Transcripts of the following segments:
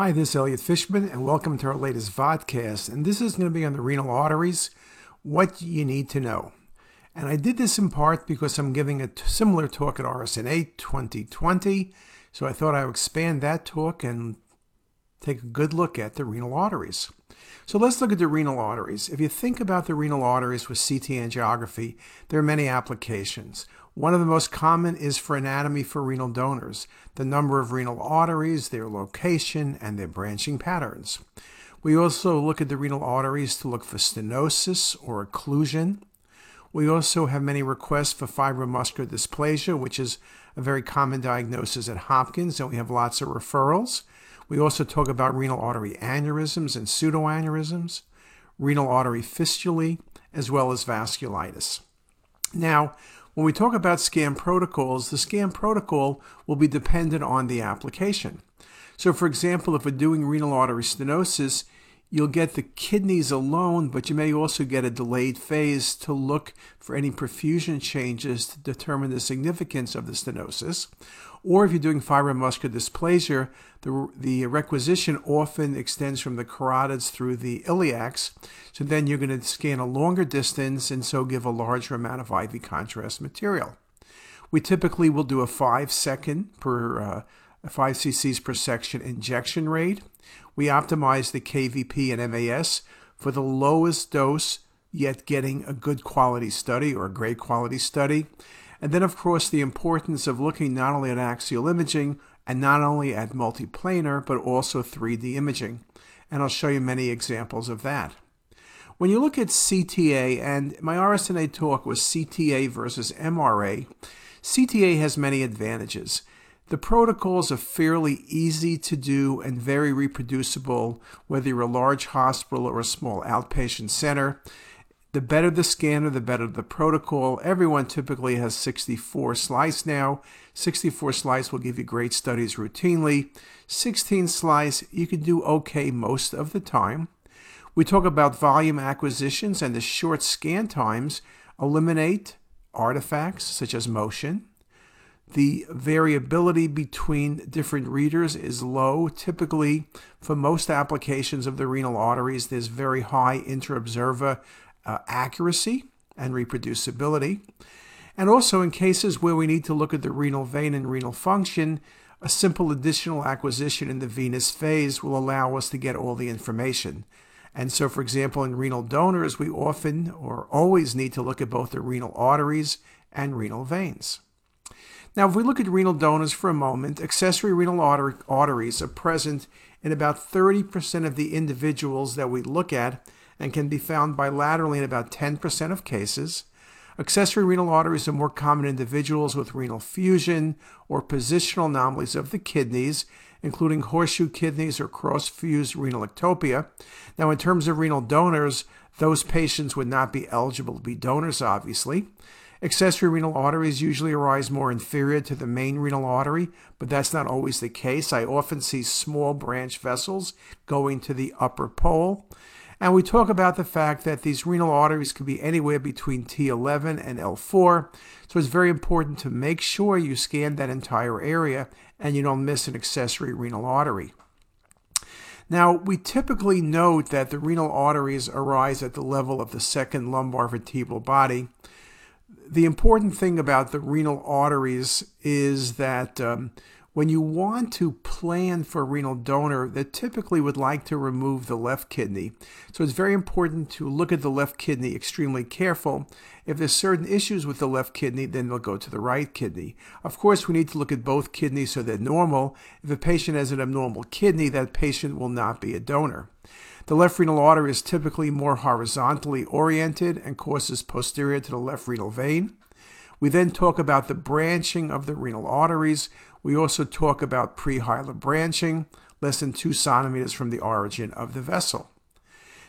Hi, this is Elliot Fishman, and welcome to our latest vodcast. And this is going to be on the renal arteries, what you need to know. And I did this in part because I'm giving a similar talk at RSNA 2020. So I thought I would expand that talk and take a good look at the renal arteries. So let's look at the renal arteries. If you think about the renal arteries with CT angiography, there are many applications. One of the most common is for anatomy for renal donors, the number of renal arteries, their location, and their branching patterns. We also look at the renal arteries to look for stenosis or occlusion. We also have many requests for fibromuscular dysplasia, which is a very common diagnosis at Hopkins, and we have lots of referrals. We also talk about renal artery aneurysms and pseudoaneurysms, renal artery fistulae, as well as vasculitis. Now, when we talk about scan protocols, the scan protocol will be dependent on the application. So, for example, if we're doing renal artery stenosis, you'll get the kidneys alone, but you may also get a delayed phase to look for any perfusion changes to determine the significance of the stenosis. Or if you're doing fibromuscular dysplasia, the, the requisition often extends from the carotids through the iliacs. So then you're going to scan a longer distance and so give a larger amount of IV contrast material. We typically will do a five second per uh, 5 cc's per section injection rate. We optimize the KVP and MAS for the lowest dose, yet getting a good quality study or a great quality study. And then, of course, the importance of looking not only at axial imaging and not only at multiplanar, but also 3D imaging. And I'll show you many examples of that. When you look at CTA, and my RSNA talk was CTA versus MRA, CTA has many advantages. The protocols are fairly easy to do and very reproducible, whether you're a large hospital or a small outpatient center. The better the scanner, the better the protocol. Everyone typically has 64 slice now. 64 slice will give you great studies routinely. 16 slice, you can do okay most of the time. We talk about volume acquisitions and the short scan times eliminate artifacts such as motion. The variability between different readers is low. Typically, for most applications of the renal arteries, there's very high inter-observer uh, accuracy and reproducibility. And also in cases where we need to look at the renal vein and renal function, a simple additional acquisition in the venous phase will allow us to get all the information. And so, for example, in renal donors, we often or always need to look at both the renal arteries and renal veins. Now, if we look at renal donors for a moment, accessory renal arteries are present in about 30% of the individuals that we look at and can be found bilaterally in about 10% of cases. Accessory renal arteries are more common in individuals with renal fusion or positional anomalies of the kidneys, including horseshoe kidneys or cross-fused renal ectopia. Now, in terms of renal donors, those patients would not be eligible to be donors, obviously. Accessory renal arteries usually arise more inferior to the main renal artery, but that's not always the case. I often see small branch vessels going to the upper pole. And we talk about the fact that these renal arteries can be anywhere between T11 and L4. So it's very important to make sure you scan that entire area and you don't miss an accessory renal artery. Now, we typically note that the renal arteries arise at the level of the second lumbar vertebral body. The important thing about the renal arteries is that um, when you want to plan for a renal donor that typically would like to remove the left kidney. So it's very important to look at the left kidney extremely careful. If there's certain issues with the left kidney, then they'll go to the right kidney. Of course, we need to look at both kidneys so they're normal. If a patient has an abnormal kidney, that patient will not be a donor. The left renal artery is typically more horizontally oriented and courses posterior to the left renal vein. We then talk about the branching of the renal arteries. We also talk about prehilar branching, less than two centimeters from the origin of the vessel.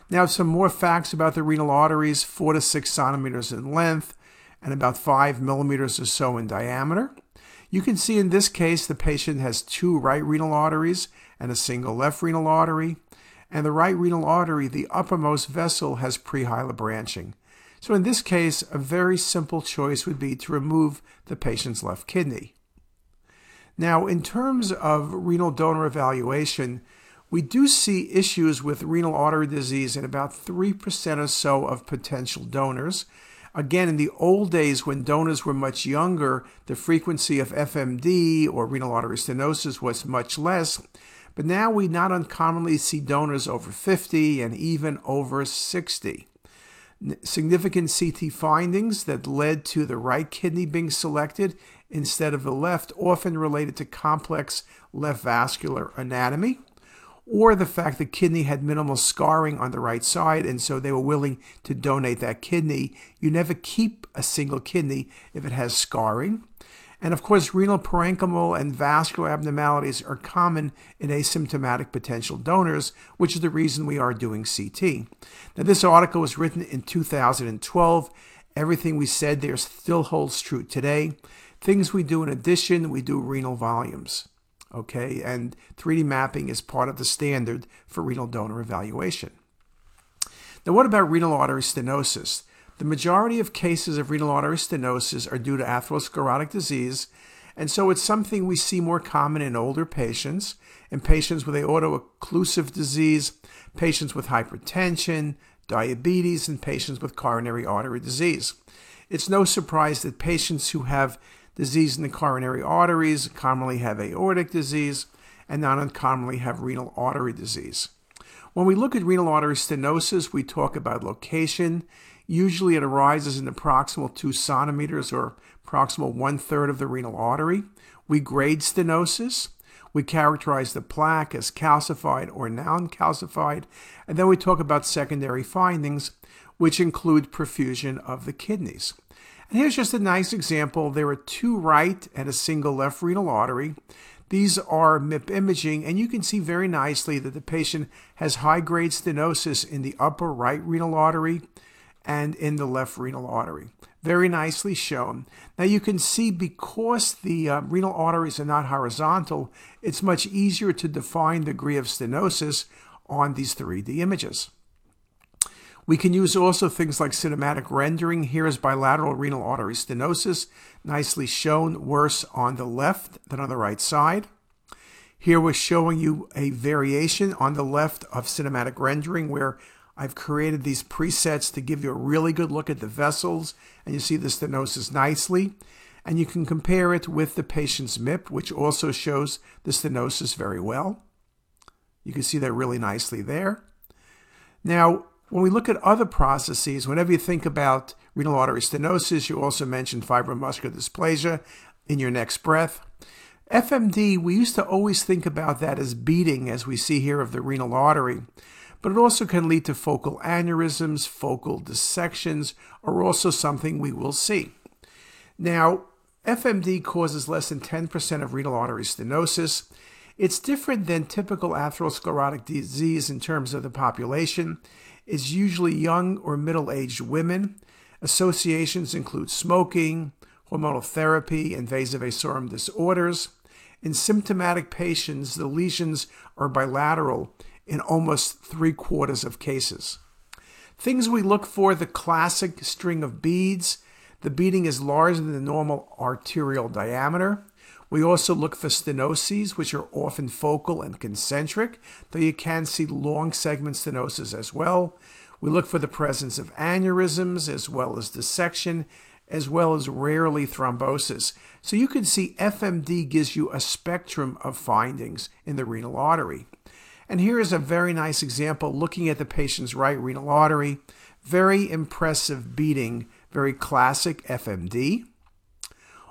Now, some more facts about the renal arteries four to six centimeters in length and about five millimeters or so in diameter. You can see in this case the patient has two right renal arteries and a single left renal artery. And the right renal artery, the uppermost vessel, has prehilar branching. So in this case, a very simple choice would be to remove the patient's left kidney. Now, in terms of renal donor evaluation, We do see issues with renal artery disease in about 3% or so of potential donors. Again, in the old days when donors were much younger, the frequency of FMD or renal artery stenosis was much less. But now we not uncommonly see donors over 50 and even over 60. Significant CT findings that led to the right kidney being selected instead of the left, often related to complex left vascular anatomy or the fact the kidney had minimal scarring on the right side, and so they were willing to donate that kidney. You never keep a single kidney if it has scarring. And of course, renal parenchymal and vascular abnormalities are common in asymptomatic potential donors, which is the reason we are doing CT. Now, this article was written in 2012. Everything we said there still holds true today. Things we do in addition, we do renal volumes okay? And 3D mapping is part of the standard for renal donor evaluation. Now, what about renal artery stenosis? The majority of cases of renal artery stenosis are due to atherosclerotic disease, and so it's something we see more common in older patients, in patients with aorto-occlusive disease, patients with hypertension, diabetes, and patients with coronary artery disease. It's no surprise that patients who have disease in the coronary arteries, commonly have aortic disease, and not uncommonly have renal artery disease. When we look at renal artery stenosis, we talk about location. Usually it arises in the proximal two centimeters or proximal one third of the renal artery. We grade stenosis. We characterize the plaque as calcified or non-calcified. And then we talk about secondary findings, which include perfusion of the kidneys. And here's just a nice example. There are two right and a single left renal artery. These are MIP imaging, and you can see very nicely that the patient has high-grade stenosis in the upper right renal artery and in the left renal artery. Very nicely shown. Now you can see because the uh, renal arteries are not horizontal, it's much easier to define the degree of stenosis on these 3D images. We can use also things like cinematic rendering. Here is bilateral renal artery stenosis, nicely shown, worse on the left than on the right side. Here we're showing you a variation on the left of cinematic rendering where I've created these presets to give you a really good look at the vessels and you see the stenosis nicely. And you can compare it with the patient's MIP, which also shows the stenosis very well. You can see that really nicely there. Now, when we look at other processes, whenever you think about renal artery stenosis, you also mention fibromuscular dysplasia in your next breath. FMD, we used to always think about that as beading, as we see here of the renal artery, but it also can lead to focal aneurysms, focal dissections, or also something we will see. Now, FMD causes less than 10% of renal artery stenosis. It's different than typical atherosclerotic disease in terms of the population It's usually young or middle aged women. Associations include smoking, hormonal therapy, and vasa vasorum disorders. In symptomatic patients, the lesions are bilateral in almost three quarters of cases. Things we look for the classic string of beads. The beading is larger than the normal arterial diameter. We also look for stenoses, which are often focal and concentric, though you can see long segment stenosis as well. We look for the presence of aneurysms as well as dissection, as well as rarely thrombosis. So you can see FMD gives you a spectrum of findings in the renal artery. And here is a very nice example looking at the patient's right renal artery. Very impressive beading, very classic FMD.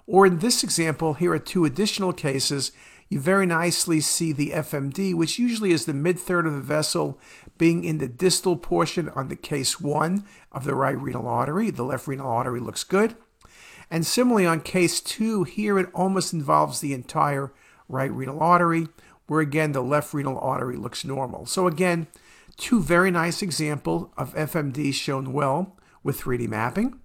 Or in this example, here are two additional cases. You very nicely see the FMD, which usually is the mid-third of the vessel being in the distal portion on the case 1 of the right renal artery. The left renal artery looks good. And similarly on case 2, here it almost involves the entire right renal artery, where again the left renal artery looks normal. So again, two very nice examples of FMD shown well with 3D mapping.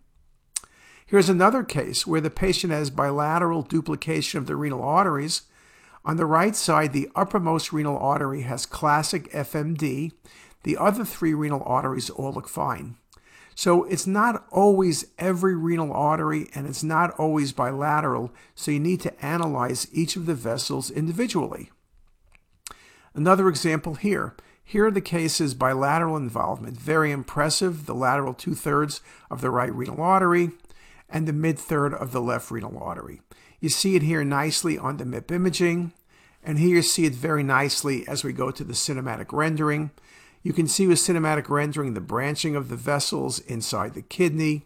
Here's another case where the patient has bilateral duplication of the renal arteries. On the right side, the uppermost renal artery has classic FMD. The other three renal arteries all look fine. So it's not always every renal artery and it's not always bilateral, so you need to analyze each of the vessels individually. Another example here. Here the cases bilateral involvement. Very impressive. The lateral two thirds of the right renal artery and the mid third of the left renal artery. You see it here nicely on the MIP imaging. And here you see it very nicely as we go to the cinematic rendering. You can see with cinematic rendering the branching of the vessels inside the kidney,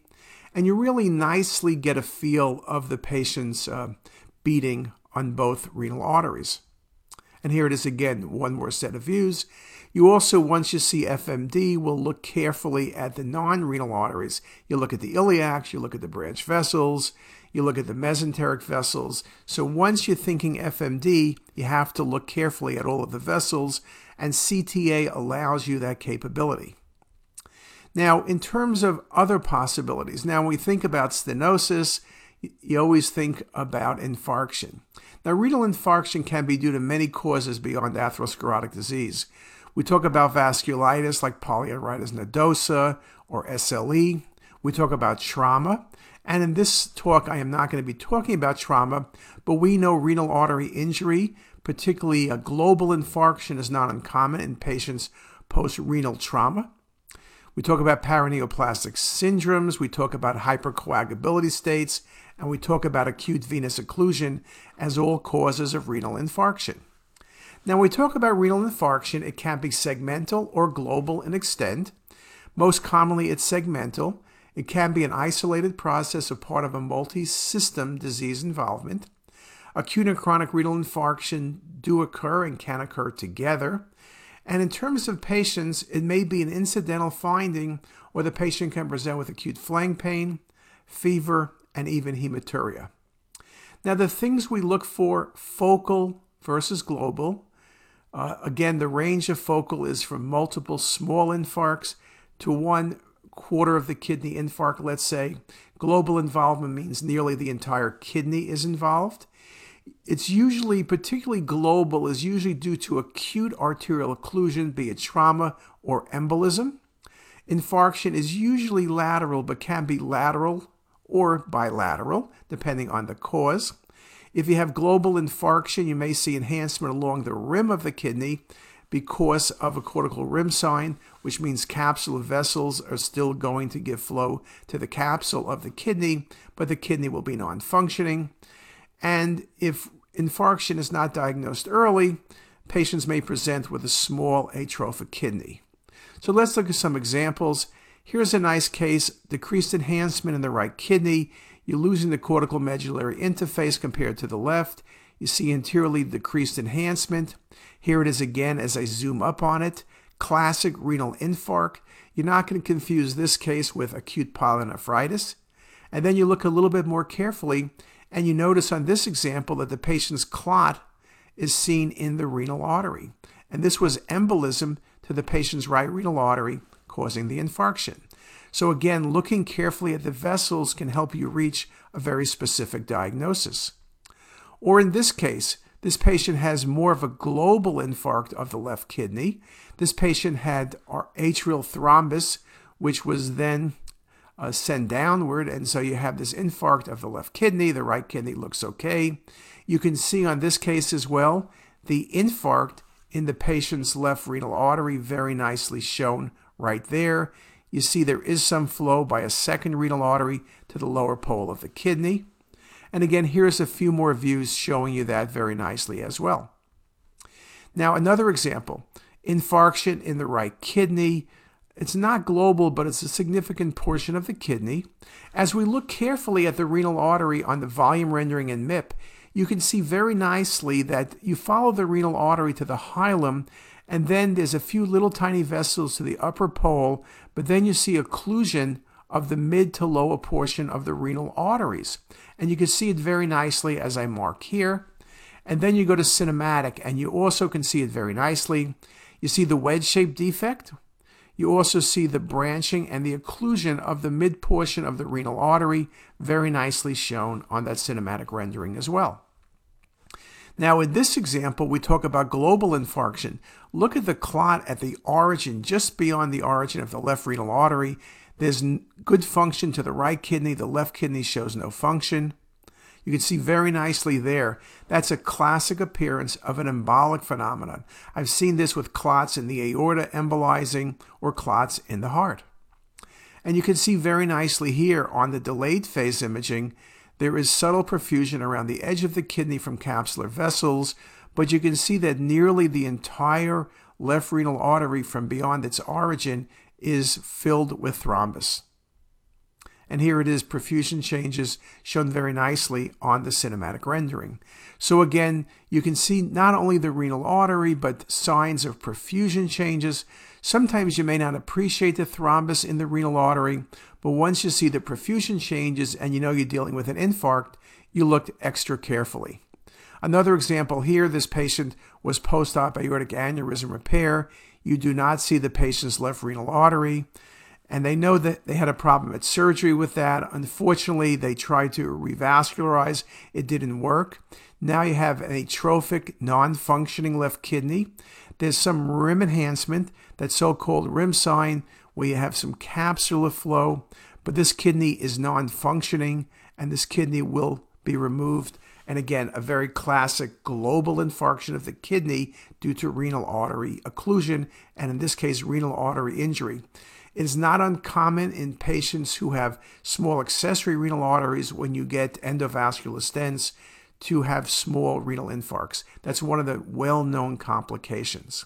and you really nicely get a feel of the patient's uh, beading on both renal arteries. And here it is again, one more set of views. You also, once you see FMD, will look carefully at the non-renal arteries. You look at the iliacs, you look at the branch vessels, you look at the mesenteric vessels. So once you're thinking FMD, you have to look carefully at all of the vessels, and CTA allows you that capability. Now, in terms of other possibilities, now when we think about stenosis, you always think about infarction. Now, renal infarction can be due to many causes beyond atherosclerotic disease. We talk about vasculitis like polyarteritis nodosa or SLE. We talk about trauma. And in this talk, I am not going to be talking about trauma, but we know renal artery injury, particularly a global infarction, is not uncommon in patients post renal trauma. We talk about paraneoplastic syndromes, we talk about hypercoagulability states, and we talk about acute venous occlusion as all causes of renal infarction. Now, when we talk about renal infarction, it can be segmental or global in extent. Most commonly, it's segmental. It can be an isolated process or part of a multi system disease involvement. Acute and chronic renal infarction do occur and can occur together. And in terms of patients, it may be an incidental finding, or the patient can present with acute flank pain, fever, and even hematuria. Now, the things we look for focal versus global. Uh, again, the range of focal is from multiple small infarcts to one quarter of the kidney infarct, let's say. Global involvement means nearly the entire kidney is involved. It's usually, particularly global, is usually due to acute arterial occlusion, be it trauma or embolism. Infarction is usually lateral, but can be lateral or bilateral, depending on the cause. If you have global infarction, you may see enhancement along the rim of the kidney because of a cortical rim sign, which means capsular vessels are still going to give flow to the capsule of the kidney, but the kidney will be non functioning. And if infarction is not diagnosed early, patients may present with a small atrophic kidney. So let's look at some examples. Here's a nice case decreased enhancement in the right kidney. You're losing the cortical medullary interface compared to the left. You see anteriorly decreased enhancement. Here it is again as I zoom up on it. Classic renal infarct. You're not going to confuse this case with acute pyelonephritis. And then you look a little bit more carefully and you notice on this example that the patient's clot is seen in the renal artery. And this was embolism to the patient's right renal artery causing the infarction. So again, looking carefully at the vessels can help you reach a very specific diagnosis. Or in this case, this patient has more of a global infarct of the left kidney. This patient had our atrial thrombus, which was then uh, send downward, and so you have this infarct of the left kidney. The right kidney looks okay. You can see on this case as well the infarct in the patient's left renal artery, very nicely shown right there. You see there is some flow by a second renal artery to the lower pole of the kidney. And again, here's a few more views showing you that very nicely as well. Now, another example infarction in the right kidney. It's not global, but it's a significant portion of the kidney. As we look carefully at the renal artery on the volume rendering in MIP, you can see very nicely that you follow the renal artery to the hilum, and then there's a few little tiny vessels to the upper pole, but then you see occlusion of the mid to lower portion of the renal arteries. And you can see it very nicely as I mark here. And then you go to cinematic, and you also can see it very nicely. You see the wedge-shaped defect, you also see the branching and the occlusion of the mid portion of the renal artery, very nicely shown on that cinematic rendering as well. Now, in this example, we talk about global infarction. Look at the clot at the origin, just beyond the origin of the left renal artery. There's good function to the right kidney, the left kidney shows no function. You can see very nicely there. That's a classic appearance of an embolic phenomenon. I've seen this with clots in the aorta embolizing or clots in the heart. And you can see very nicely here on the delayed phase imaging, there is subtle perfusion around the edge of the kidney from capsular vessels, but you can see that nearly the entire left renal artery from beyond its origin is filled with thrombus. And here it is, perfusion changes shown very nicely on the cinematic rendering. So again, you can see not only the renal artery, but signs of perfusion changes. Sometimes you may not appreciate the thrombus in the renal artery, but once you see the perfusion changes and you know you're dealing with an infarct, you look extra carefully. Another example here, this patient was post-op aortic aneurysm repair. You do not see the patient's left renal artery and they know that they had a problem at surgery with that. Unfortunately, they tried to revascularize, it didn't work. Now you have an atrophic, non functioning left kidney. There's some rim enhancement, that so called rim sign, where you have some capsular flow, but this kidney is non functioning and this kidney will be removed. And again, a very classic global infarction of the kidney due to renal artery occlusion, and in this case, renal artery injury. It is not uncommon in patients who have small accessory renal arteries when you get endovascular stents to have small renal infarcts. That's one of the well known complications.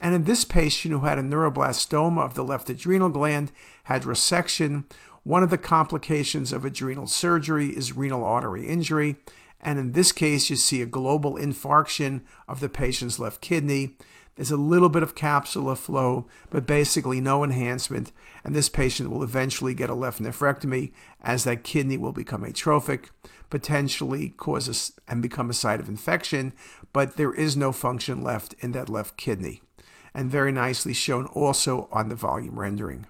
And in this patient who had a neuroblastoma of the left adrenal gland, had resection, one of the complications of adrenal surgery is renal artery injury. And in this case, you see a global infarction of the patient's left kidney. There's a little bit of capsular flow, but basically no enhancement. And this patient will eventually get a left nephrectomy as that kidney will become atrophic, potentially cause a, and become a site of infection, but there is no function left in that left kidney. And very nicely shown also on the volume rendering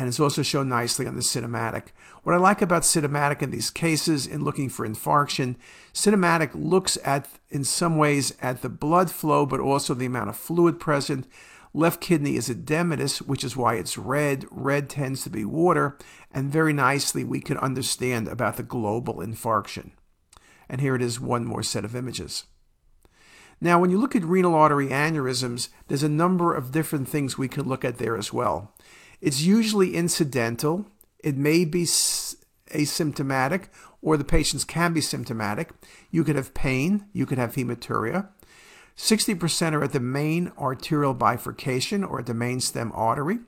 and it's also shown nicely on the cinematic. What I like about cinematic in these cases in looking for infarction, cinematic looks at, in some ways, at the blood flow, but also the amount of fluid present. Left kidney is edematous, which is why it's red. Red tends to be water, and very nicely we can understand about the global infarction. And here it is, one more set of images. Now, when you look at renal artery aneurysms, there's a number of different things we can look at there as well. It's usually incidental. It may be asymptomatic, or the patients can be symptomatic. You could have pain, you could have hematuria. 60% are at the main arterial bifurcation or at the main stem artery.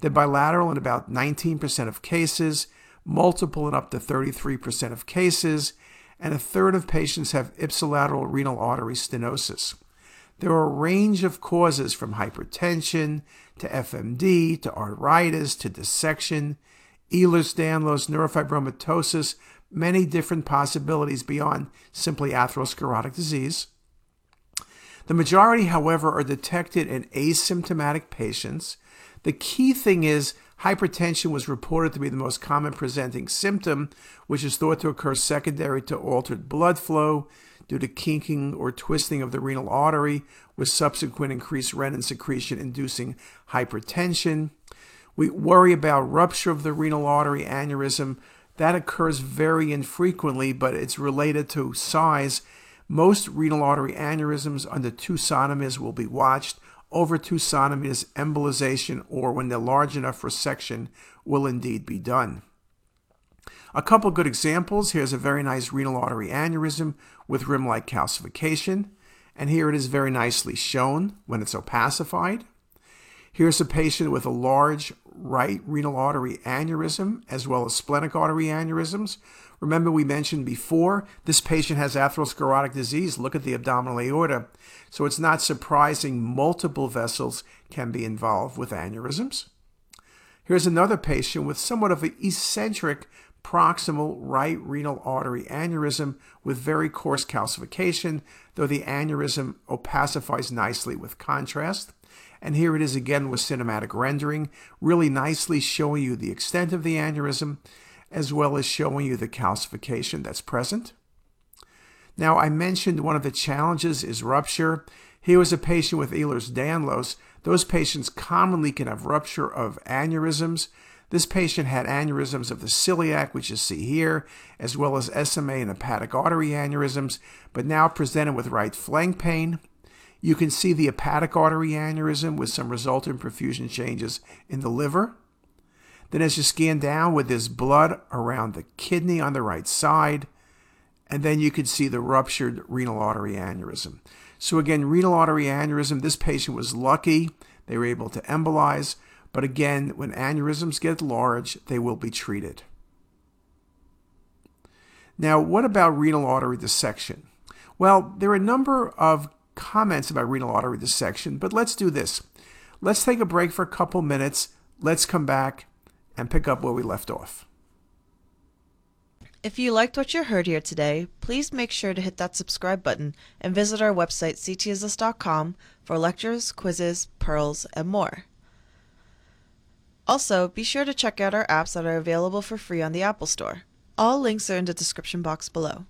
They're bilateral in about 19% of cases, multiple in up to 33% of cases, and a third of patients have ipsilateral renal artery stenosis. There are a range of causes from hypertension to FMD to arteritis to dissection, Ehlers-Danlos, neurofibromatosis, many different possibilities beyond simply atherosclerotic disease. The majority, however, are detected in asymptomatic patients. The key thing is hypertension was reported to be the most common presenting symptom, which is thought to occur secondary to altered blood flow, due to kinking or twisting of the renal artery with subsequent increased renin secretion inducing hypertension. We worry about rupture of the renal artery aneurysm. That occurs very infrequently, but it's related to size. Most renal artery aneurysms under two centimeters will be watched. Over two centimeters, embolization, or when they're large enough for section, will indeed be done. A couple good examples. Here's a very nice renal artery aneurysm with rim-like calcification. And here it is very nicely shown when it's opacified. Here's a patient with a large right renal artery aneurysm as well as splenic artery aneurysms. Remember we mentioned before, this patient has atherosclerotic disease. Look at the abdominal aorta. So it's not surprising multiple vessels can be involved with aneurysms. Here's another patient with somewhat of an eccentric proximal right renal artery aneurysm with very coarse calcification, though the aneurysm opacifies nicely with contrast. And here it is again with cinematic rendering, really nicely showing you the extent of the aneurysm, as well as showing you the calcification that's present. Now, I mentioned one of the challenges is rupture. Here was a patient with Ehlers-Danlos. Those patients commonly can have rupture of aneurysms This patient had aneurysms of the celiac, which you see here, as well as SMA and hepatic artery aneurysms, but now presented with right flank pain. You can see the hepatic artery aneurysm with some resultant perfusion changes in the liver. Then, as you scan down with this blood around the kidney on the right side, and then you could see the ruptured renal artery aneurysm. So, again, renal artery aneurysm, this patient was lucky. They were able to embolize. But again, when aneurysms get large, they will be treated. Now, what about renal artery dissection? Well, there are a number of comments about renal artery dissection, but let's do this. Let's take a break for a couple minutes. Let's come back and pick up where we left off. If you liked what you heard here today, please make sure to hit that subscribe button and visit our website ctisus.com for lectures, quizzes, pearls, and more. Also, be sure to check out our apps that are available for free on the Apple Store. All links are in the description box below.